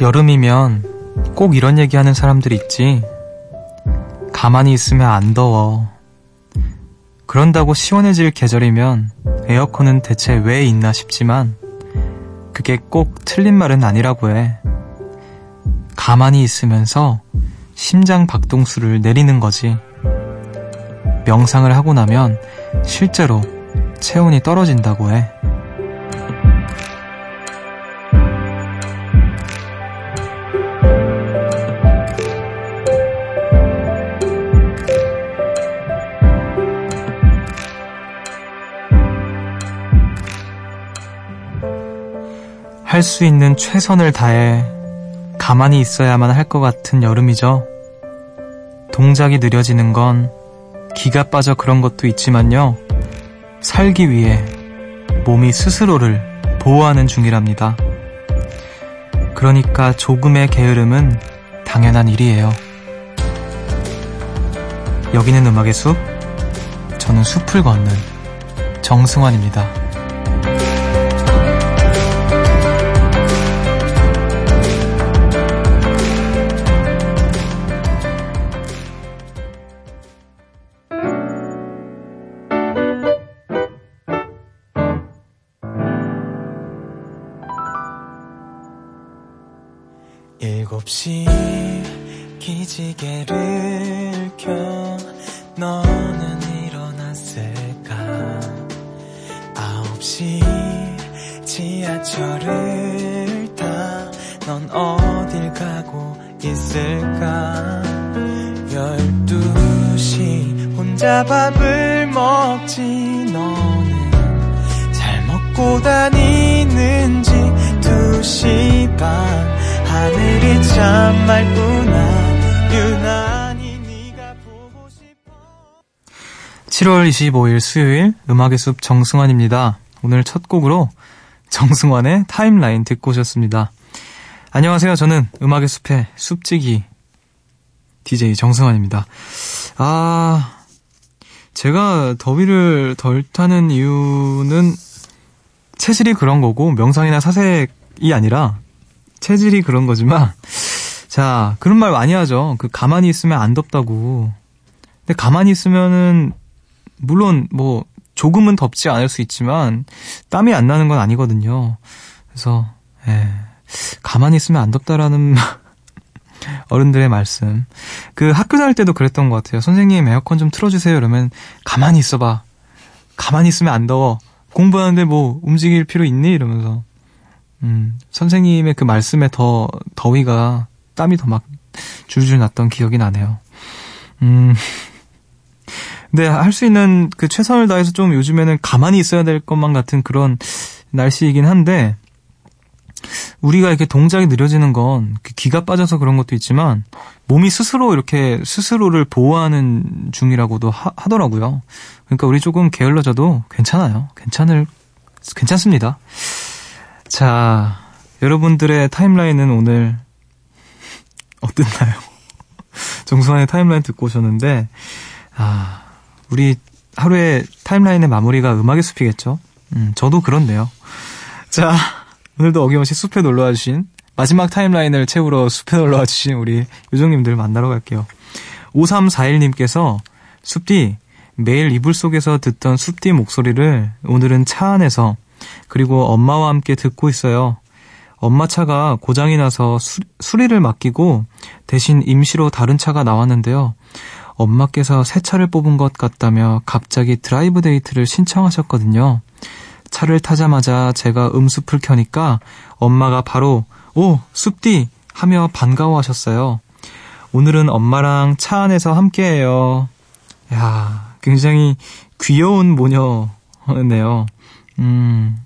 여름이면 꼭 이런 얘기 하는 사람들이 있지. 가만히 있으면 안 더워. 그런다고 시원해질 계절이면 에어컨은 대체 왜 있나 싶지만 그게 꼭 틀린 말은 아니라고 해. 가만히 있으면서 심장 박동수를 내리는 거지. 명상을 하고 나면 실제로 체온이 떨어진다고 해. 할 수 있는 최선을 다해 가만히 있어야만 할 것 같은 여름이죠. 동작이 느려지는 건 기가 빠져 그런 것도 있지만요. 살기 위해 몸이 스스로를 보호하는 중이랍니다. 그러니까 조금의 게으름은 당연한 일이에요. 여기는 음악의 숲, 저는 숲을 걷는 정승환입니다. 일곱 시 기지개를 켜 너는 일어났을까? 아홉 시 지하철을 타 넌 어딜 가고 있을까? 열두 시 혼자 밥을 먹지. 너는 잘 먹고 다니는지 두시반 하늘이 참 맑구나 유난히 네가 보고 싶어 7월 25일 수요일 음악의 숲 정승환입니다. 오늘 첫 곡으로 정승환의 타임라인 듣고 오셨습니다. 안녕하세요. 저는 음악의 숲의 숲지기 DJ 정승환입니다. 아, 제가 더위를 덜 타는 이유는 체질이 그런 거고 명상이나 사색이 아니라 체질이 그런 거지만 자 그런 말 많이 하죠. 그 가만히 있으면 안 덥다고. 근데 가만히 있으면은 물론 뭐 조금은 덥지 않을 수 있지만 땀이 안 나는 건 아니거든요. 그래서 예, 가만히 있으면 안 덥다라는 어른들의 말씀. 그 학교 다닐 때도 그랬던 것 같아요. 선생님 에어컨 좀 틀어주세요. 이러면 가만히 있어봐. 가만히 있으면 안 더워. 공부하는데 뭐 움직일 필요 있니? 이러면서. 음, 선생님의 그 말씀에 더 더위가 땀이 더 막 줄줄 났던 기억이 나네요. 음. 근데 할수 있는 그 최선을 다해서 좀 요즘에는 가만히 있어야 될 것만 같은 그런 날씨이긴 한데 우리가 이렇게 동작이 느려지는 건그 기가 빠져서 그런 것도 있지만 몸이 스스로 이렇게 스스로를 보호하는 중이라고도 하, 하더라고요. 그러니까 우리 조금 게을러져도 괜찮아요. 괜찮을 괜찮습니다. 자, 여러분들의 타임라인은 오늘 어땠나요? 정수환의 타임라인 듣고 오셨는데, 아, 우리 하루의 타임라인의 마무리가 음악의 숲이겠죠? 음, 저도 그런데요. 자, 오늘도 어김없이 숲에 놀러와 주신 마지막 타임라인을 채우러 숲에 놀러와 주신 우리 요정님들 만나러 갈게요. 5341님께서 숲디 매일 이불 속에서 듣던 숲디 목소리를 오늘은 차 안에서 그리고 엄마와 함께 듣고 있어요. 엄마 차가 고장이 나서 수, 수리를 맡기고 대신 임시로 다른 차가 나왔는데요. 엄마께서 새 차를 뽑은 것 같다며 갑자기 드라이브 데이트를 신청하셨거든요. 차를 타자마자 제가 음숲을 켜니까 엄마가 바로 오 숲디 하며 반가워하셨어요. 오늘은 엄마랑 차 안에서 함께해요. 야 굉장히 귀여운 모녀네요. 음,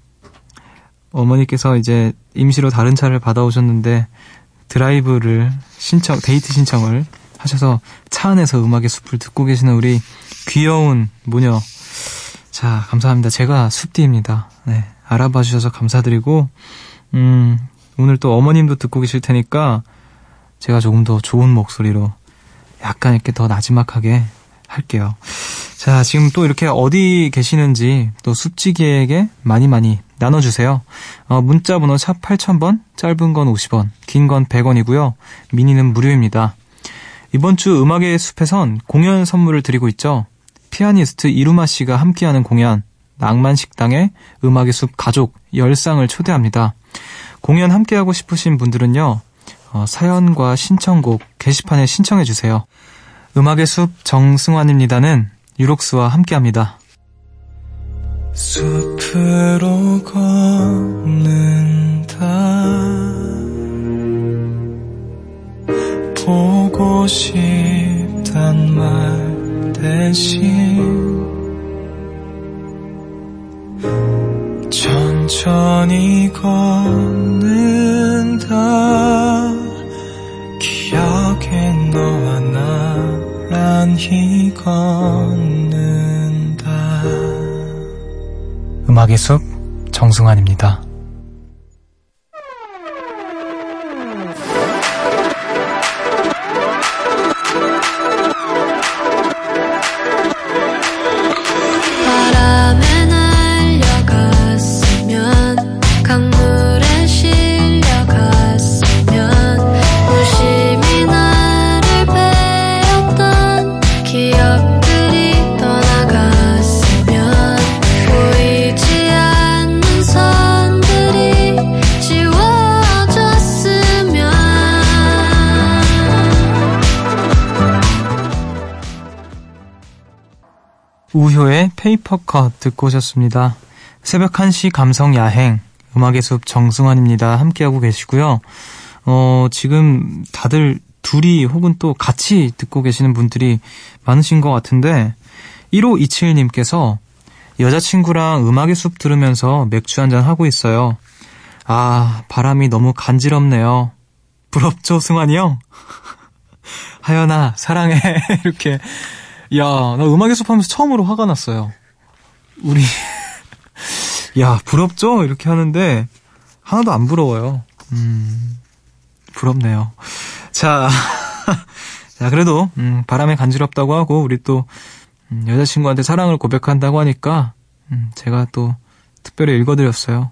어머니께서 이제 임시로 다른 차를 받아오셨는데 드라이브를 신청, 데이트 신청을 하셔서 차 안에서 음악의 숲을 듣고 계시는 우리 귀여운 모녀. 자, 감사합니다. 제가 숲디입니다. 네, 알아봐 주셔서 감사드리고, 음, 오늘 또 어머님도 듣고 계실 테니까 제가 조금 더 좋은 목소리로 약간 이렇게 더 나지막하게 할게요. 자, 지금 또 이렇게 어디 계시는지 또 숲지기에게 많이 많이 나눠주세요. 어, 문자 번호 샵 8000번, 짧은 건 50원, 긴 건 100원이고요. 미니는 무료입니다. 이번 주 음악의 숲에선 공연 선물을 드리고 있죠. 피아니스트 이루마 씨가 함께하는 공연, 낭만식당의 음악의 숲 가족 10쌍을 초대합니다. 공연 함께하고 싶으신 분들은요, 어, 사연과 신청곡 게시판에 신청해주세요. 음악의 숲 정승환입니다는 유록스와 함께합니다. 숲으로 걷는다 보고 싶단 말 대신 천천히 걷는다 기억에 너와 나란히 걷는다 음악의 숲 정승환입니다. 페이퍼컷 듣고 오셨습니다. 새벽 1시 감성 야행, 음악의 숲 정승환입니다. 함께하고 계시고요. 어, 지금 다들 둘이 혹은 또 같이 듣고 계시는 분들이 많으신 것 같은데, 1527님께서 여자친구랑 음악의 숲 들으면서 맥주 한잔 하고 있어요. 아, 바람이 너무 간지럽네요. 부럽죠, 승환이 형? 하연아, 사랑해. 이렇게 야, 나 음악의 숲 하면서 처음으로 화가 났어요. 우리, 야, 부럽죠? 이렇게 하는데, 하나도 안 부러워요. 음, 부럽네요. 자, 자, 그래도, 음, 바람에 간지럽다고 하고, 우리 또, 음, 여자친구한테 사랑을 고백한다고 하니까, 음, 제가 또, 특별히 읽어드렸어요.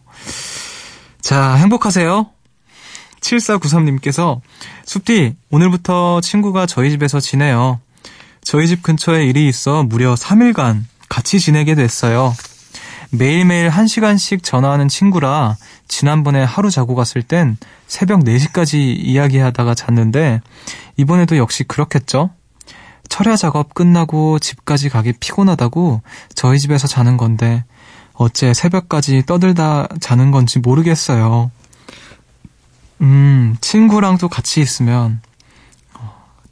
자, 행복하세요. 7493님께서, 숲디, 오늘부터 친구가 저희 집에서 지내요. 저희 집 근처에 일이 있어 무려 3일간 같이 지내게 됐어요. 매일매일 1시간씩 전화하는 친구라 지난번에 하루 자고 갔을 땐 새벽 4시까지 이야기하다가 잤는데 이번에도 역시 그렇겠죠? 철야 작업 끝나고 집까지 가기 피곤하다고 저희 집에서 자는 건데 어째 새벽까지 떠들다 자는 건지 모르겠어요. 음, 친구랑 또 같이 있으면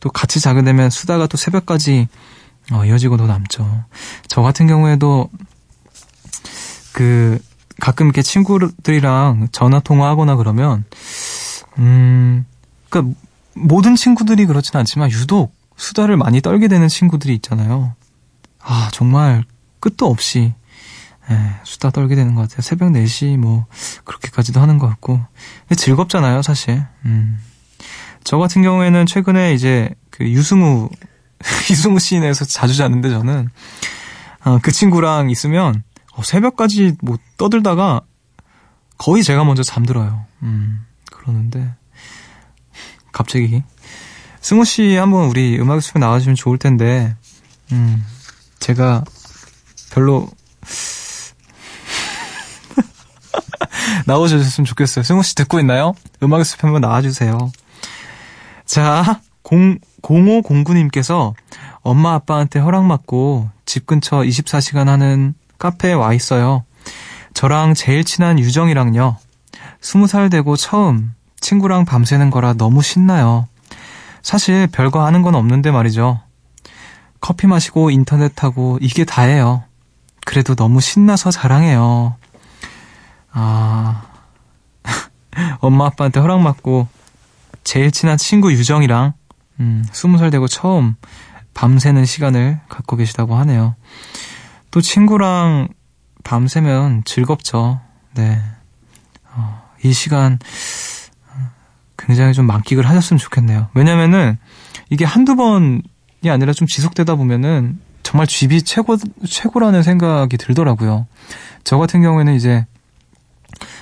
또 같이 자게 되면 수다가 또 새벽까지 어, 이어지고도 남죠. 저 같은 경우에도 그 가끔 이렇게 친구들이랑 전화 통화하거나 그러면 음 그러니까 모든 친구들이 그렇진 않지만 유독 수다를 많이 떨게 되는 친구들이 있잖아요. 아 정말 끝도 없이 예, 수다 떨게 되는 것 같아요. 새벽 4시 뭐 그렇게까지도 하는 것 같고 즐겁잖아요 사실. 음. 저 같은 경우에는 최근에 이제 그 유승우 유승우 시인에서 자주 자는데 저는 어, 그 친구랑 있으면 어, 새벽까지 뭐 떠들다가 거의 제가 먼저 잠들어요. 음, 그러는데 갑자기 승우 씨 한번 우리 음악 수업에 나와주면 좋을 텐데 음, 제가 별로 나오셨으면 좋겠어요. 승우 씨 듣고 있나요? 음악 수업 한번 나와주세요. 자, 0, 0509님께서 엄마 아빠한테 허락받고 집 근처 24시간 하는 카페에 와 있어요. 저랑 제일 친한 유정이랑요. 20살 되고 처음 친구랑 밤새는 거라 너무 신나요. 사실 별거 하는 건 없는데 말이죠. 커피 마시고 인터넷 하고 이게 다예요. 그래도 너무 신나서 자랑해요. 아, 엄마 아빠한테 허락받고 제일 친한 친구 유정이랑 음, 20살 되고 처음 밤새는 시간을 갖고 계시다고 하네요. 또 친구랑 밤새면 즐겁죠. 네. 어, 이 시간 굉장히 좀 만끽을 하셨으면 좋겠네요. 왜냐면은 이게 한두 번이 아니라 좀 지속되다 보면은 정말 집이 최고, 최고라는 생각이 들더라고요. 저 같은 경우에는 이제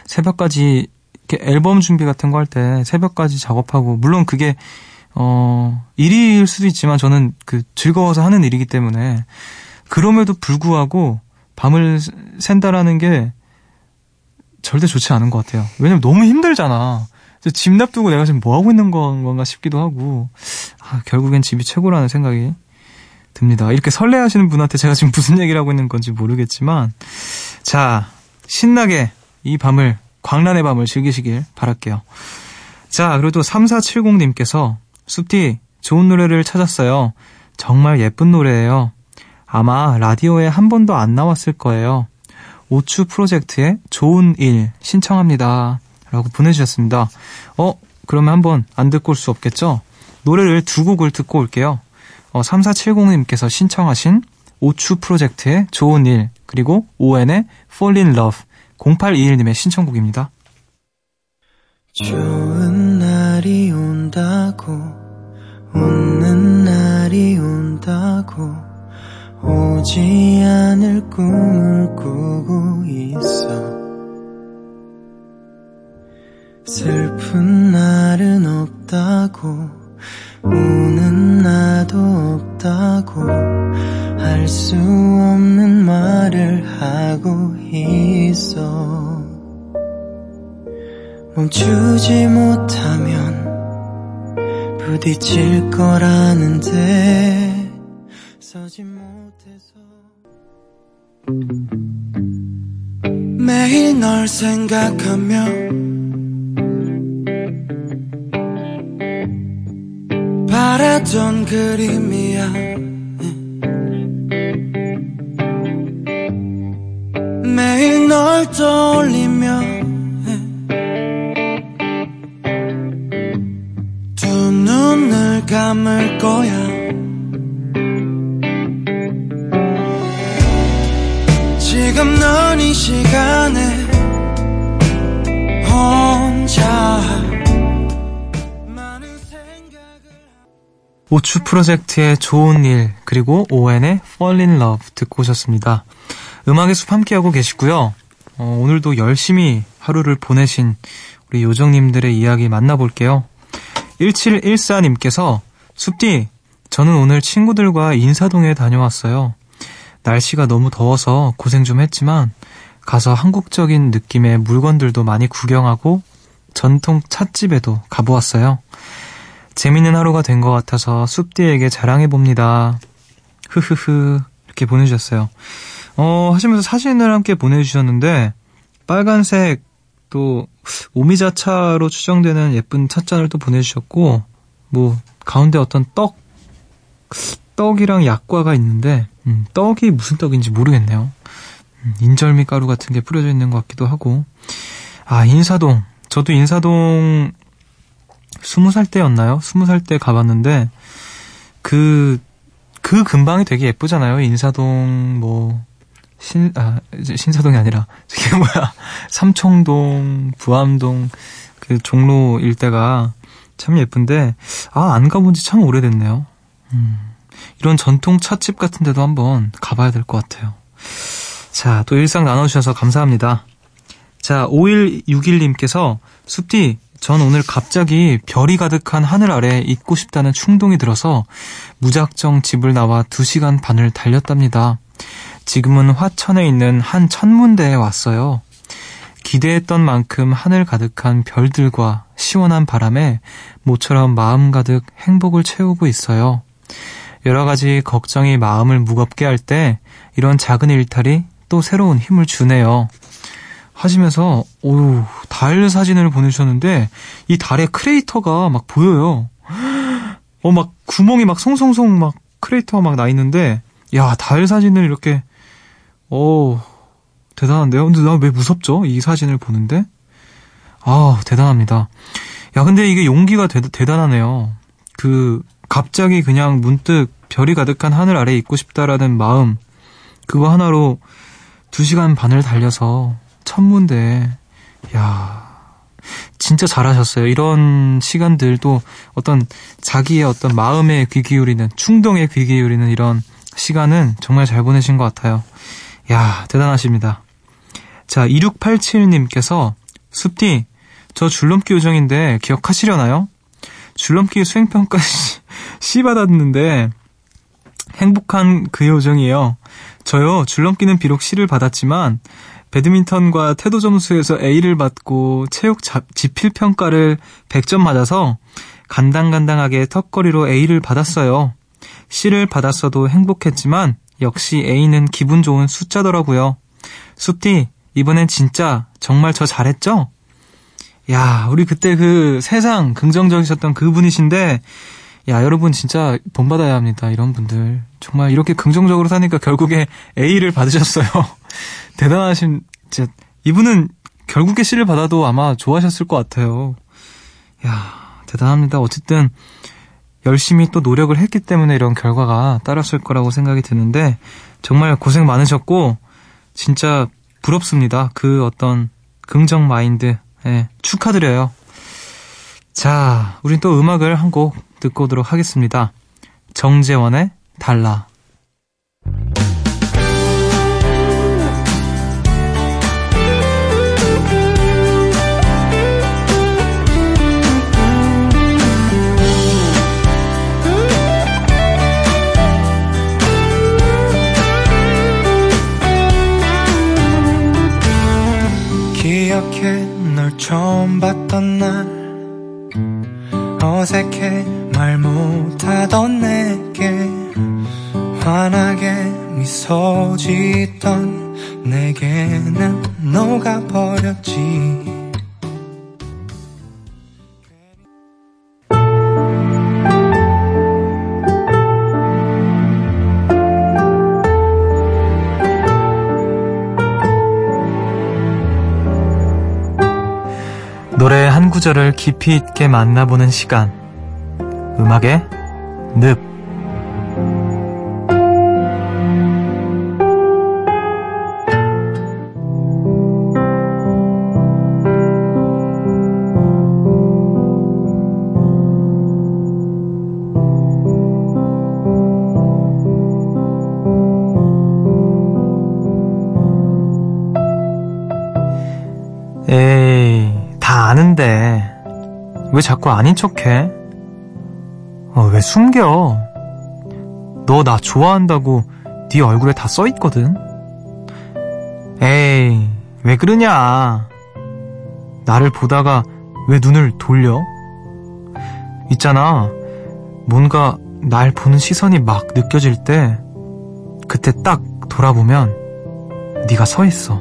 새벽까지 이렇게 앨범 준비 같은 거 할 때 새벽까지 작업하고, 물론 그게, 어, 일일 수도 있지만 저는 그 즐거워서 하는 일이기 때문에, 그럼에도 불구하고 밤을 샌다라는 게 절대 좋지 않은 것 같아요. 왜냐면 너무 힘들잖아. 집 놔두고 내가 지금 뭐 하고 있는 건가 싶기도 하고, 아, 결국엔 집이 최고라는 생각이 듭니다. 이렇게 설레하시는 분한테 제가 지금 무슨 얘기를 하고 있는 건지 모르겠지만, 자, 신나게 이 밤을, 광란의 밤을 즐기시길 바랄게요. 자, 그리고 또 3470님께서, 숲디, 좋은 노래를 찾았어요. 정말 예쁜 노래예요. 아마 라디오에 한 번도 안 나왔을 거예요. 오추 프로젝트의 좋은 일 신청합니다. 라고 보내주셨습니다. 어, 그러면 한번 안 듣고 올 수 없겠죠? 노래를 두 곡을 듣고 올게요. 어, 3470님께서 신청하신 오추 프로젝트의 좋은 일, 그리고 ON의 Fall in Love, 0821님의 신청곡입니다. 좋은 날이 온다고, 웃는 날이 온다고, 오지 않을 꿈을 꾸고 있어. 슬픈 날은 없다고 우는 나도 없다고 할 수 없는 말을 하고 있어 멈추지 못하면 부딪힐 거라는데 서지 못해서. 매일 널 생각하며 바라던 그림이야. 매일 널 떠올리며 감을 거야 지금 넌 이 시간에 혼자 오추 프로젝트의 좋은 일, 그리고 ON의 Fall in Love 듣고 오셨습니다. 음악의 숲 함께하고 계시고요. 어, 오늘도 열심히 하루를 보내신 우리 요정님들의 이야기 만나볼게요. 1714님께서 숲디, 저는 오늘 친구들과 인사동에 다녀왔어요. 날씨가 너무 더워서 고생 좀 했지만 가서 한국적인 느낌의 물건들도 많이 구경하고 전통 찻집에도 가보았어요. 재밌는 하루가 된 것 같아서 숲디에게 자랑해봅니다. 흐흐흐. 이렇게 보내주셨어요. 어, 하시면서 사진을 함께 보내주셨는데, 빨간색 또 오미자차로 추정되는 예쁜 찻잔을 또 보내주셨고, 뭐, 가운데 어떤 떡, 떡이랑 약과가 있는데, 음, 떡이 무슨 떡인지 모르겠네요. 음, 인절미 가루 같은 게 뿌려져 있는 것 같기도 하고, 아, 인사동. 저도 인사동 스무 살 때였나요? 스무 살 때 가봤는데 그, 그 근방이 되게 예쁘잖아요. 인사동, 뭐, 신, 아, 신사동이 아니라, 저게 뭐야. 삼청동, 부암동, 그 종로 일대가 참 예쁜데, 아, 안 가본 지 참 오래됐네요. 음, 이런 전통 찻집 같은 데도 한번 가봐야 될 것 같아요. 자, 또 일상 나눠주셔서 감사합니다. 자, 5161님께서, 숲디, 전 오늘 갑자기 별이 가득한 하늘 아래 있고 싶다는 충동이 들어서 무작정 집을 나와 2시간 반을 달렸답니다. 지금은 화천에 있는 한 천문대에 왔어요. 기대했던 만큼 하늘 가득한 별들과 시원한 바람에 모처럼 마음 가득 행복을 채우고 있어요. 여러 가지 걱정이 마음을 무겁게 할 때 이런 작은 일탈이 또 새로운 힘을 주네요. 하시면서 오우 달 사진을 보내주셨는데 이 달의 크레이터가 막 보여요. 어 막 구멍이 막 송송송 막 크레이터가 막 나 있는데 야 달 사진을 이렇게 오 대단한데요. 근데 나 왜 무섭죠? 이 사진을 보는데 아 대단합니다. 야 근데 이게 용기가 대, 대단하네요. 그 갑자기 그냥 문득 별이 가득한 하늘 아래 에 있고 싶다라는 마음 그거 하나로 2시간 반을 달려서 천문대. 야 진짜 잘하셨어요. 이런 시간들도 어떤 자기의 어떤 마음에 귀 기울이는, 충동에 귀 기울이는 이런 시간은 정말 잘 보내신 것 같아요. 야, 대단하십니다. 자, 2687님께서 숲디, 저 줄넘기 요정인데 기억하시려나요? 줄넘기 수행평가 C 받았는데 행복한 그 요정이에요. 저요, 줄넘기는 비록 C를 받았지만 배드민턴과 태도 점수에서 A를 받고 체육 지필 평가를 100점 맞아서 간당간당하게 턱걸이로 A를 받았어요. C를 받았어도 행복했지만 역시 A는 기분 좋은 숫자더라고요. 숲디, 이번엔 진짜 정말 저 잘했죠? 야, 우리 그때 그 세상 긍정적이셨던 그분이신데, 야, 여러분 진짜 본받아야 합니다. 이런 분들. 정말 이렇게 긍정적으로 사니까 결국에 A를 받으셨어요. 대단하신, 진짜, 이분은 결국에 C를 받아도 아마 좋아하셨을 것 같아요. 야, 대단합니다. 어쨌든, 열심히 또 노력을 했기 때문에 이런 결과가 따랐을 거라고 생각이 드는데, 정말 고생 많으셨고, 진짜 부럽습니다. 그 어떤 긍정 마인드. 예, 축하드려요. 자, 우린 또 음악을 한 곡 듣고 오도록 하겠습니다. 정재원의 달라. 깊이 있게 만나보는 시간. 음악의 늪. 왜 자꾸 아닌 척해? 어, 왜 숨겨? 너 나 좋아한다고 네 얼굴에 다 써있거든. 에이, 왜 그러냐? 나를 보다가 왜 눈을 돌려? 있잖아, 뭔가 날 보는 시선이 막 느껴질 때 그때 딱 돌아보면 네가 서 있어.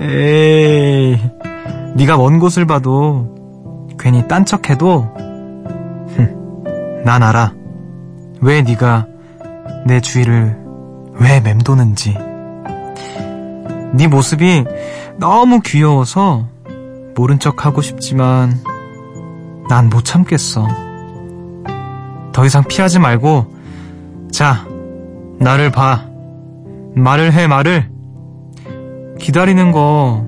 에이, 네가 먼 곳을 봐도 괜히 딴 척해도 난 알아. 왜 네가 내 주위를 왜 맴도는지. 네 모습이 너무 귀여워서 모른 척 하고 싶지만 난 못 참겠어. 더 이상 피하지 말고 자, 나를 봐. 말을 해, 말을. 기다리는 거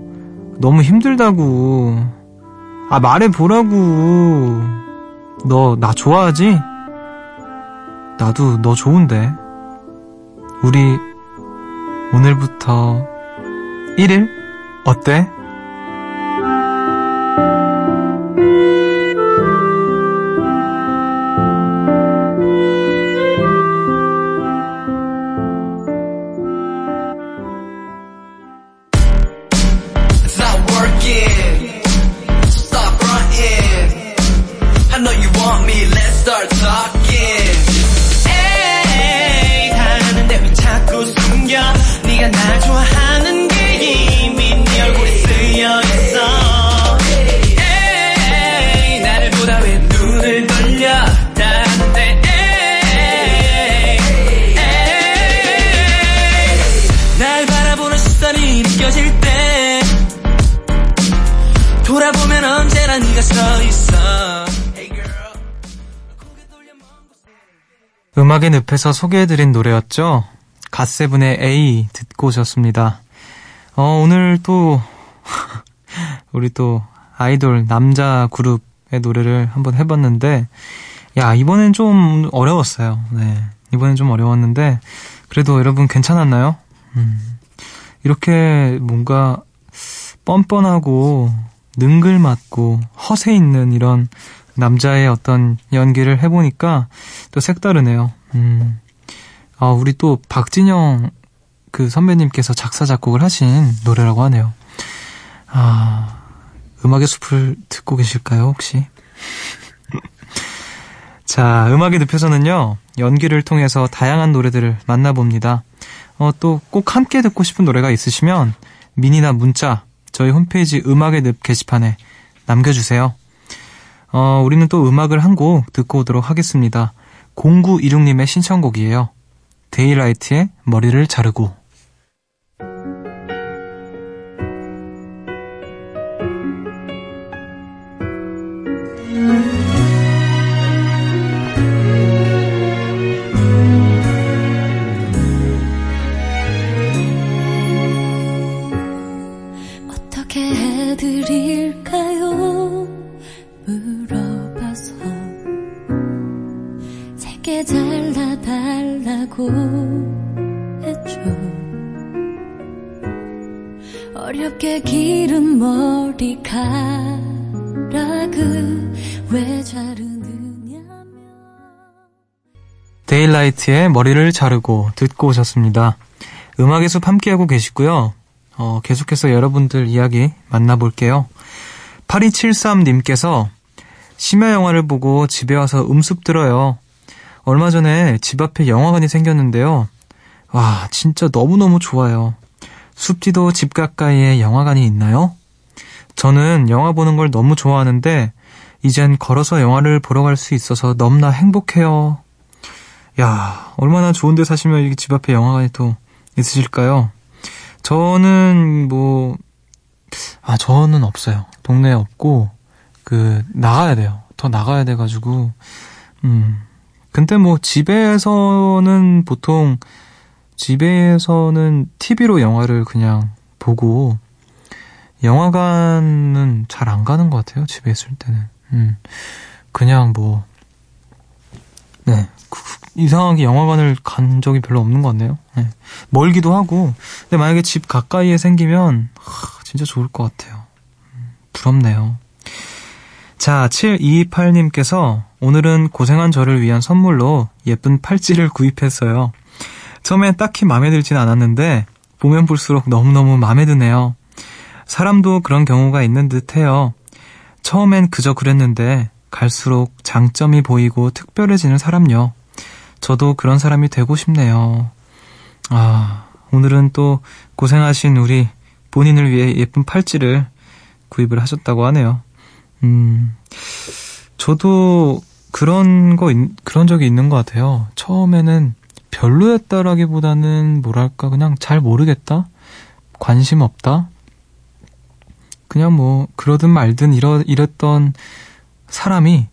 너무 힘들다고. 아, 말해보라고. 너 나 좋아하지? 나도 너 좋은데. 우리 오늘부터 1일? 어때? 늪에서 소개해드린 노래였죠. 갓세븐의 A 듣고 오셨습니다. 어, 오늘 또, 우리 또 아이돌 남자 그룹의 노래를 한번 해봤는데, 야, 이번엔 좀 어려웠어요. 네. 이번엔 좀 어려웠는데, 그래도 여러분 괜찮았나요? 음, 이렇게 뭔가 뻔뻔하고 능글맞고 허세 있는 이런 남자의 어떤 연기를 해보니까 또 색다르네요. 음, 아, 우리 또 박진영 그 선배님께서 작사, 작곡을 하신 노래라고 하네요. 아, 음악의 숲을 듣고 계실까요, 혹시? 자, 음악의 늪에서는요, 연기를 통해서 다양한 노래들을 만나봅니다. 어, 또 꼭 함께 듣고 싶은 노래가 있으시면 미니나 문자, 저희 홈페이지 음악의 늪 게시판에 남겨주세요. 어, 우리는 또 음악을 한 곡 듣고 오도록 하겠습니다. 0926님의 신청곡이에요. 데이라이트의 머리를 자르고. 데일라이트의 머리를 자르고 듣고 오셨습니다. 음악의 숲 함께하고 계시고요. 어, 계속해서 여러분들 이야기 만나볼게요. 8273님께서 심야 영화를 보고 집에 와서 음습 들어요. 얼마 전에 집 앞에 영화관이 생겼는데요. 와, 진짜 너무너무 좋아요. 숲지도 집 가까이에 영화관이 있나요? 저는 영화 보는 걸 너무 좋아하는데 이젠 걸어서 영화를 보러 갈 수 있어서 너무나 행복해요. 야, 얼마나 좋은데 사시면 이게 집 앞에 영화관이 또 있으실까요? 저는 뭐, 아, 저는 없어요. 동네에 없고, 그, 나가야 돼요. 더 나가야 돼가지고, 음. 근데 뭐, 집에서는 보통 집에서는 TV로 영화를 그냥 보고 영화관은 잘 안 가는 것 같아요. 집에 있을 때는. 음. 그냥 뭐, 네. 이상하게 영화관을 간 적이 별로 없는 것 같네요. 네. 멀기도 하고. 근데 만약에 집 가까이에 생기면, 하, 진짜 좋을 것 같아요. 음, 부럽네요. 자, 7228님께서 오늘은 고생한 저를 위한 선물로 예쁜 팔찌를 구입했어요. 처음엔 딱히 마음에 들진 않았는데 보면 볼수록 너무너무 마음에 드네요. 사람도 그런 경우가 있는 듯 해요. 처음엔 그저 그랬는데 갈수록 장점이 보이고 특별해지는 사람요. 저도 그런 사람이 되고 싶네요. 아, 오늘은 또 고생하신 우리 본인을 위해 예쁜 팔찌를 구입을 하셨다고 하네요. 음, 저도 그런 거, 그런 적이 있는 것 같아요. 처음에는 별로였다라기보다는 뭐랄까 그냥 잘 모르겠다 관심 없다 그냥 뭐 그러든 말든 이러 이랬던 사람이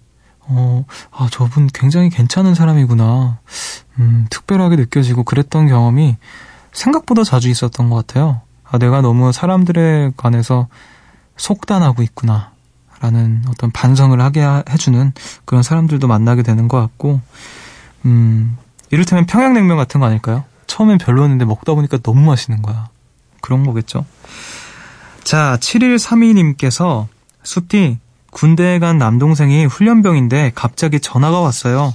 어, 아, 저분 굉장히 괜찮은 사람이구나. 음, 특별하게 느껴지고 그랬던 경험이 생각보다 자주 있었던 것 같아요. 아, 내가 너무 사람들에 관해서 속단하고 있구나. 라는 어떤 반성을 하게 해주는 그런 사람들도 만나게 되는 것 같고, 음, 이를테면 평양냉면 같은 거 아닐까요? 처음엔 별로였는데 먹다 보니까 너무 맛있는 거야. 그런 거겠죠? 자, 7132님께서 숲디 군대에 간 남동생이 훈련병인데 갑자기 전화가 왔어요.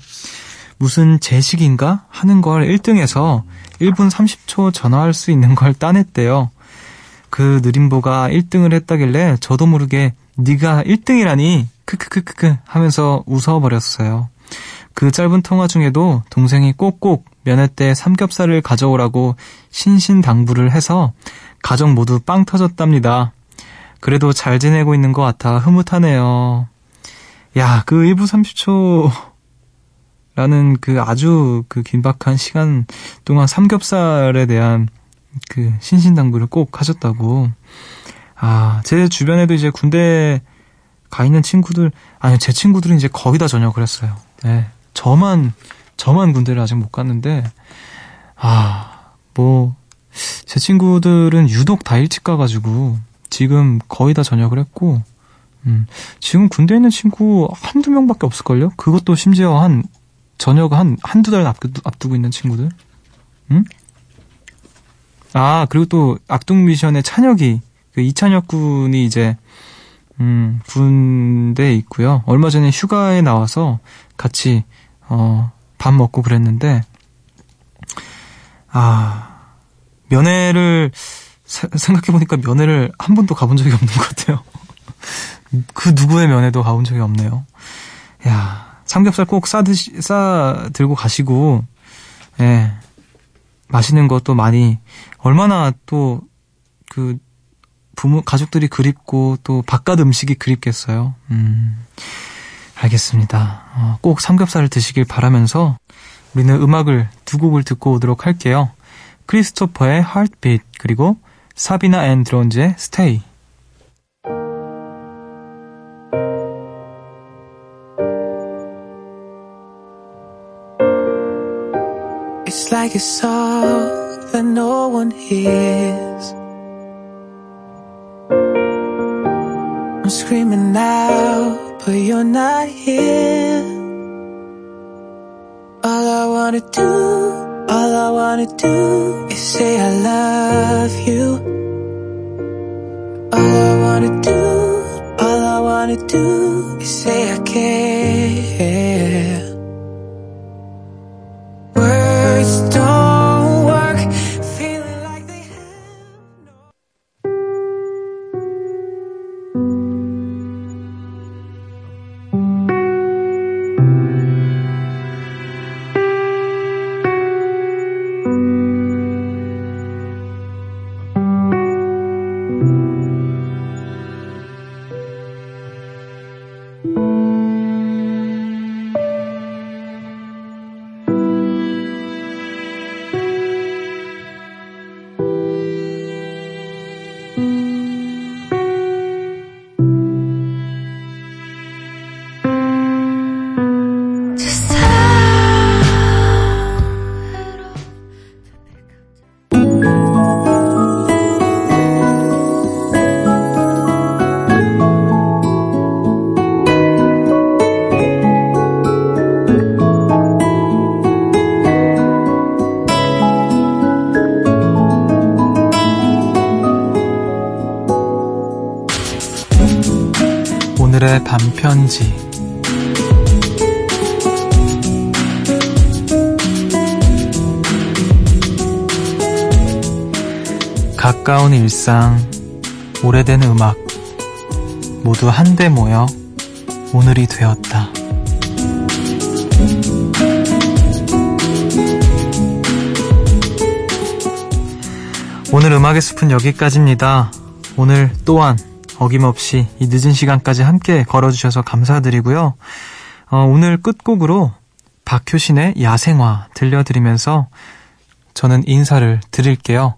무슨 제식인가 하는 걸 1등해서 1분 30초 전화할 수 있는 걸 따냈대요. 그 느림보가 1등을 했다길래 저도 모르게 네가 1등이라니 크크크크크 하면서 웃어버렸어요. 그 짧은 통화 중에도 동생이 꼭꼭 면회 때 삼겹살을 가져오라고 신신당부를 해서 가족 모두 빵 터졌답니다. 그래도 잘 지내고 있는 것 같아 흐뭇하네요. 야, 그 1부 30초 라는 그 아주 그 긴박한 시간 동안 삼겹살에 대한 그 신신당부를 꼭 하셨다고. 아, 제 주변에도 이제 군대 가 있는 친구들, 아니, 제 친구들은 이제 거의 다 전역을 했어요. 네. 저만 저만 군대를 아직 못 갔는데 아, 뭐 제 친구들은 유독 다 일찍 가가지고 지금 거의 다 전역을 했고 음, 지금 군대에 있는 친구 한두 명밖에 없을걸요? 그것도 심지어 한 저녁 한, 한두 달 앞두고, 앞두고 있는 친구들? 응? 아, 그리고 또 악동 미션의 찬혁이, 그 이찬혁 군이 이제, 음, 군대에 있고요. 얼마 전에 휴가에 나와서 같이, 어, 밥 먹고 그랬는데, 아, 면회를, 생각해보니까 면회를 한 번도 가본 적이 없는 것 같아요. 그 누구의 면회도 가본 적이 없네요. 야, 삼겹살 꼭 싸드시, 싸 들고 가시고, 예, 맛있는 것도 많이, 얼마나 또, 그, 부모, 가족들이 그립고, 또, 바깥 음식이 그립겠어요. 음, 알겠습니다. 어, 꼭 삼겹살을 드시길 바라면서, 우리는 음악을 두 곡을 듣고 오도록 할게요. 크리스토퍼의 Heartbeat, 그리고 사비나 앤 드론즈의 Stay. It's like a song that no one hears. I'm screaming out, but you're not here. All I wanna do, all I wanna do is say I love you. All I wanna do, all I wanna do is say 편지. 가까운 일상, 오래된 음악, 모두 한데 모여 오늘이 되었다. 오늘 음악의 숲은 여기까지입니다. 오늘 또한 어김없이 이 늦은 시간까지 함께 걸어주셔서 감사드리고요. 어, 오늘 끝곡으로 박효신의 야생화 들려드리면서 저는 인사를 드릴게요.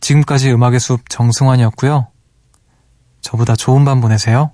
지금까지 음악의 숲 정승환이었고요. 저보다 좋은 밤 보내세요.